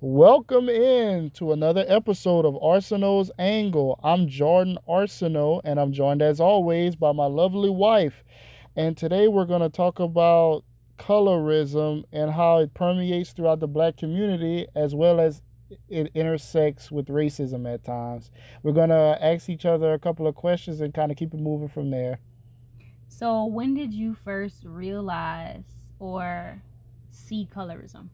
Welcome in to another episode of Arsenal's Angle. I'm Jordan Arsenal, and I'm joined as always by my lovely wife. And today we're going to talk about colorism and how it permeates throughout the black community as well as it intersects with racism at times. We're going to ask each other a couple of questions and kind of keep it moving from there. So, when did you first realize or see colorism?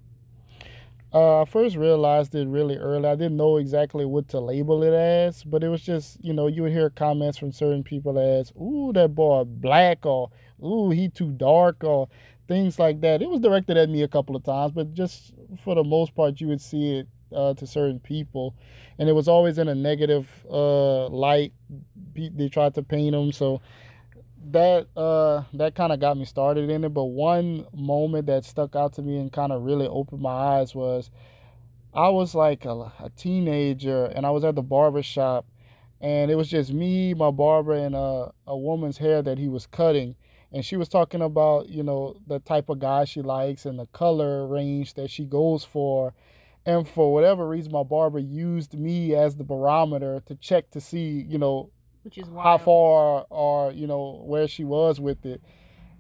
Uh, I first realized it really early. I didn't know exactly what to label it as, but it was just, you know, you would hear comments from certain people as, ooh, that boy black, or ooh, he too dark, or things like that. It was directed at me a couple of times, but just for the most part, you would see it uh, to certain people. And it was always in a negative uh, light. They tried to paint them. So that uh that kind of got me started in it but one moment that stuck out to me and kind of really opened my eyes was i was like a, a, teenager and i was at the barber shop and it was just me my barber and a, a woman's hair that he was cutting and she was talking about you know the type of guy she likes and the color range that she goes for and for whatever reason my barber used me as the barometer to check to see you know which is wild. how far or you know where she was with it.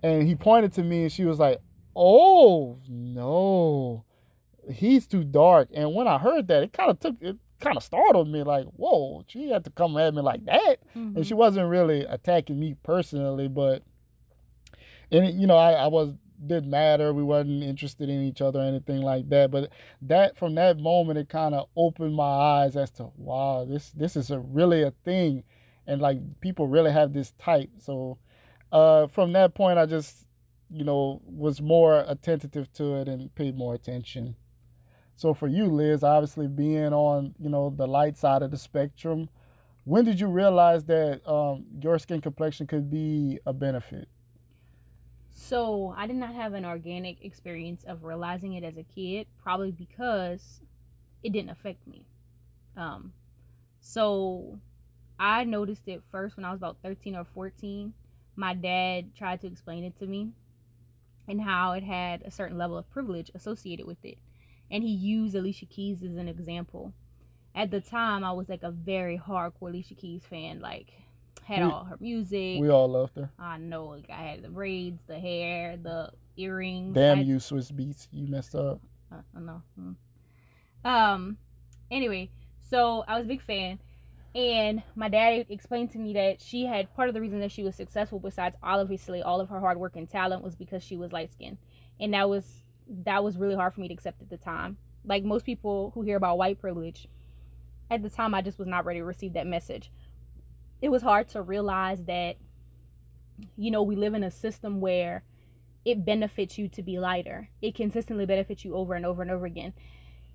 And he pointed to me and she was like, "Oh no, he's too dark." And when I heard that, it kind of took it kind of startled me like, "Whoa, she had to come at me like that." Mm-hmm. And she wasn't really attacking me personally, but and it, you know, I, I was didn't matter. We wasn't interested in each other or anything like that. But that from that moment, it kind of opened my eyes as to wow, this this is a really a thing and like people really have this type. So uh, from that point, I just you know was more attentive to it and paid more attention. So for you, Liz, obviously being on you know the light side of the spectrum, when did you realize that um, your skin complexion could be a benefit? So I did not have an organic experience of realizing it as a kid, probably because it didn't affect me. Um, so I noticed it first when I was about 13 or 14. My dad tried to explain it to me and how it had a certain level of privilege associated with it. And he used Alicia Keys as an example. At the time, I was like a very hardcore Alicia Keys fan. Like, had we, all her music. We all loved her. I know. Like, I had the braids, the hair, the earrings. Damn you, Swizz Beatz! You messed up. Uh, I know. Mm. Um. Anyway, so I was a big fan and my dad explained to me that she had part of the reason that she was successful, besides obviously all of her hard work and talent, was because she was light skinned. And that was that was really hard for me to accept at the time. Like most people who hear about white privilege, at the time I just was not ready to receive that message. It was hard to realize that, you know, we live in a system where it benefits you to be lighter. It consistently benefits you over and over and over again.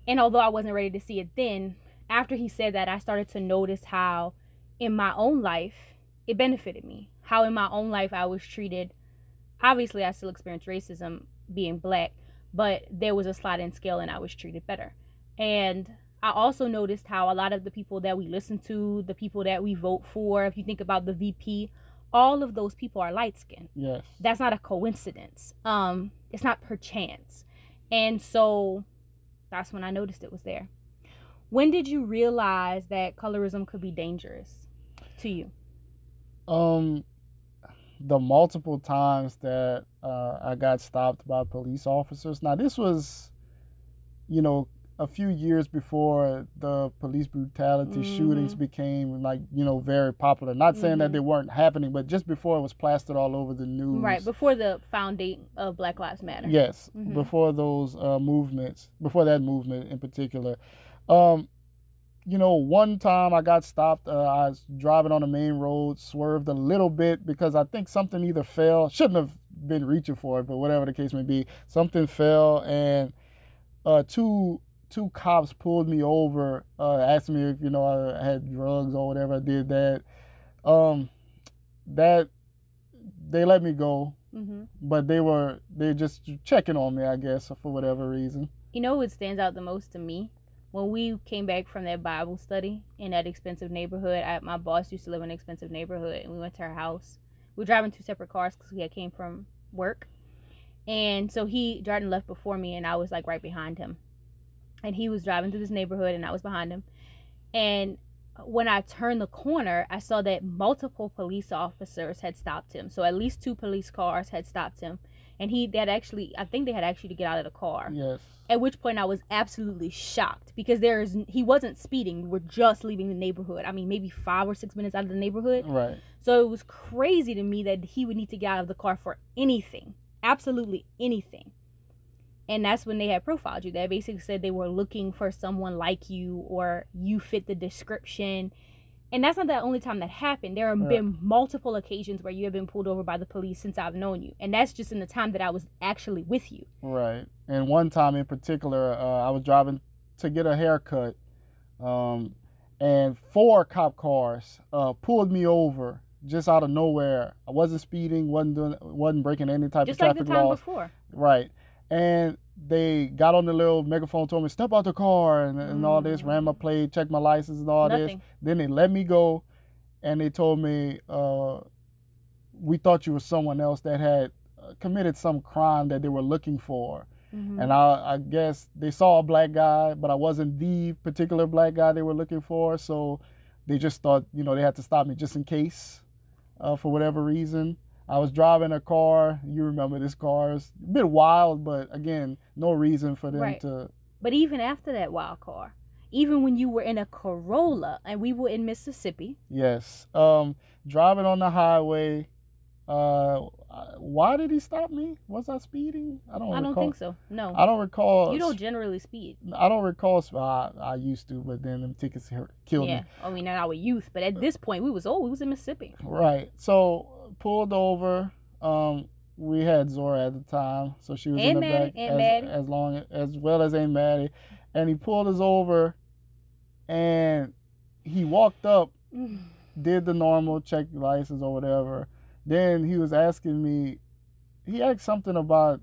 And although I wasn't ready to see it then, after he said that, I started to notice how in my own life it benefited me. How in my own life I was treated. Obviously, I still experienced racism being black, but there was a sliding scale and I was treated better. And I also noticed how a lot of the people that we listen to, the people that we vote for, if you think about the VP, all of those people are light skinned. Yes. That's not a coincidence. Um, it's not perchance. And so that's when I noticed it was there. When did you realize that colorism could be dangerous to you? Um, the multiple times that uh, I got stopped by police officers. Now, this was, you know, a few years before the police brutality mm-hmm. shootings became like you know very popular. Not saying mm-hmm. that they weren't happening, but just before it was plastered all over the news. Right before the founding of Black Lives Matter. Yes, mm-hmm. before those uh, movements, before that movement in particular. Um, you know, one time I got stopped. Uh, I was driving on the main road, swerved a little bit because I think something either fell. Shouldn't have been reaching for it, but whatever the case may be, something fell, and uh, two two cops pulled me over, uh, asked me if you know I had drugs or whatever. I did that. Um, that they let me go, mm-hmm. but they were they just checking on me, I guess, for whatever reason. You know what stands out the most to me when we came back from that Bible study in that expensive neighborhood, I, my boss used to live in an expensive neighborhood, and we went to her house. We were driving two separate cars because we had came from work, and so he Jordan left before me, and I was like right behind him, and he was driving through this neighborhood, and I was behind him, and when I turned the corner, I saw that multiple police officers had stopped him. So at least two police cars had stopped him. And he that actually I think they had actually to get out of the car. Yes. At which point I was absolutely shocked because there is he wasn't speeding. We were just leaving the neighborhood. I mean maybe five or six minutes out of the neighborhood. Right. So it was crazy to me that he would need to get out of the car for anything. Absolutely anything and that's when they had profiled you. They basically said they were looking for someone like you or you fit the description. And that's not the only time that happened. There have been multiple occasions where you have been pulled over by the police since I've known you, and that's just in the time that I was actually with you. Right. And one time in particular, uh, I was driving to get a haircut, um, and four cop cars uh, pulled me over just out of nowhere. I wasn't speeding, wasn't doing, wasn't breaking any type just of traffic like the time laws. Before. Right and they got on the little megaphone, told me step out the car and, and all this, ran my mm. plate, checked my license and all Nothing. this. Then they let me go, and they told me uh, we thought you were someone else that had uh, committed some crime that they were looking for. Mm-hmm. And I, I, guess they saw a black guy, but I wasn't the particular black guy they were looking for. So they just thought, you know, they had to stop me just in case uh, for whatever reason. I was driving a car. You remember this car? It's a bit wild, but again, no reason for them right. to. But even after that wild car, even when you were in a Corolla and we were in Mississippi. Yes. Um, driving on the highway, uh, why did he stop me? Was I speeding? I don't. I don't think so. No. I don't recall. You don't generally speed. I don't recall. I, I used to, but then them tickets killed yeah. me. Yeah. I mean, not our youth, but at this point, we was old. We was in Mississippi. Right. So pulled over. Um, we had Zora at the time, so she was and in the Maddie, back as, as long as well as Aunt Maddie, and he pulled us over, and he walked up, did the normal check license or whatever. Then he was asking me, he asked something about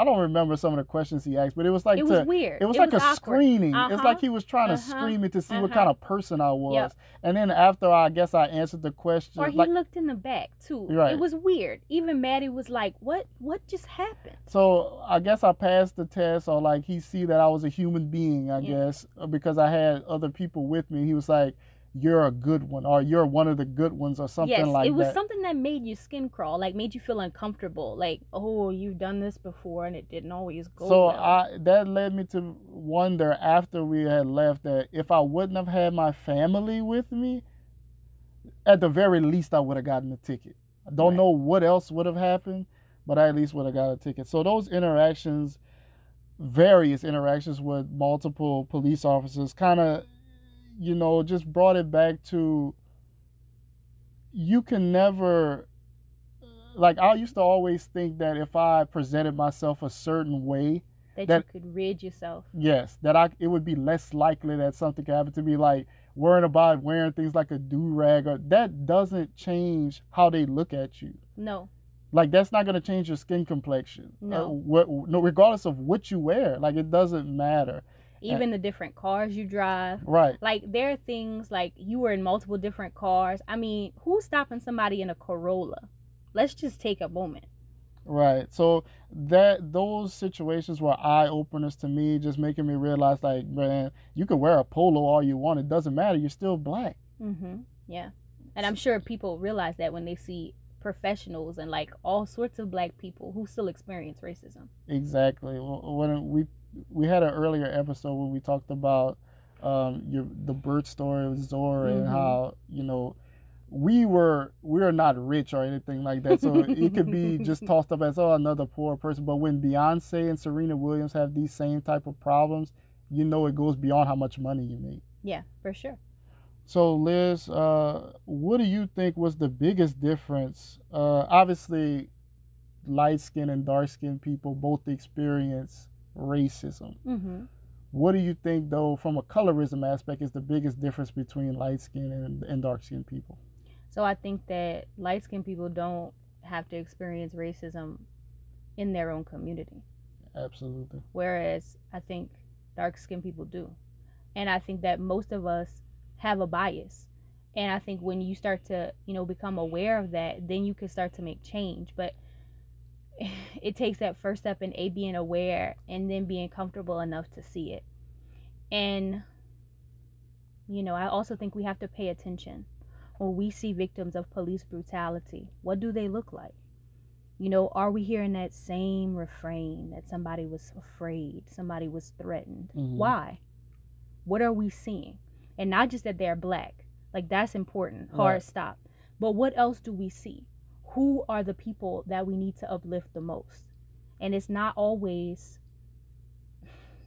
I don't remember some of the questions he asked, but it was like it was to, weird. It was it like was a awkward. screening. Uh-huh. It's like he was trying to uh-huh. screen me to see uh-huh. what kind of person I was. Yep. And then after I guess I answered the question, or he like, looked in the back too. Right. It was weird. Even Maddie was like, "What? What just happened?" So I guess I passed the test, or like he see that I was a human being. I Yeah. guess because I had other people with me. He was like, "You're a good one," or "You're one of the good ones," or something yes, like that. it was that. something that made you skin crawl, like made you feel uncomfortable. Like, oh, you've done this before and it didn't always go So well. I that led me to wonder after we had left that if I wouldn't have had my family with me, at the very least I would have gotten a ticket. I don't Right. know what else would have happened, but I at least would have got a ticket. So those interactions, various interactions with multiple police officers, kind of, you know, just brought it back to you can never like I used to always think that if I presented myself a certain way, that, that- you could rid yourself. yes, that I it would be less likely that something could happen to me, like worrying about wearing things like a do rag, or that doesn't change how they look at you. No, Like that's not gonna change your skin complexion. No. Uh, what, no, regardless of what you wear, like it doesn't matter. Even the different cars you drive. Right. Like there are things like you were in multiple different cars. I mean, who's stopping somebody in a Corolla? Let's just take a moment. Right. So that those situations were eye openers to me, just making me realize, like, man, you can wear a polo all you want. It doesn't matter. You're still black. Mm-hmm. Yeah. And I'm sure people realize that when they see professionals and like all sorts of black people who still experience racism. Exactly. Wh- When we we had an earlier episode where we talked about um, your the birth story of Zora and Mhm. how you know we were we are not rich or anything like that, so it could be just tossed up as oh another poor person. But when Beyonce and Serena Williams have these same type of problems, you know it goes beyond how much money you make. Yeah, for sure. So, Liz, uh, what do you think was the biggest difference? Uh, obviously, light skinned and dark skinned people both experience racism. Mhm. What do you think, though, from a colorism aspect, is the biggest difference between light skinned and, and dark skinned people? So I think that light skinned people don't have to experience racism in their own community. Absolutely. Whereas I think dark skinned people do. And I think that most of us have a bias. And I think when you start to, you know, become aware of that, then you can start to make change. But it takes that first step in a being aware and then being comfortable enough to see it. And you know, I also think we have to pay attention when we see victims of police brutality. What do they look like? You know, are we hearing that same refrain that somebody was afraid, somebody was threatened? Mhm. Why? What are we seeing? And not just that they're black. Like that's important. Hard Right. stop. But what else do we see? Who are the people that we need to uplift the most? And it's not always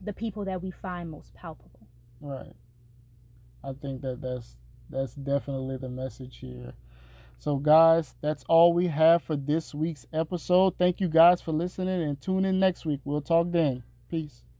the people that we find most palpable. Right. I think that that's that's definitely the message here. So guys, that's all we have for this week's episode. Thank you guys for listening and tune in next week. We'll talk then. Peace.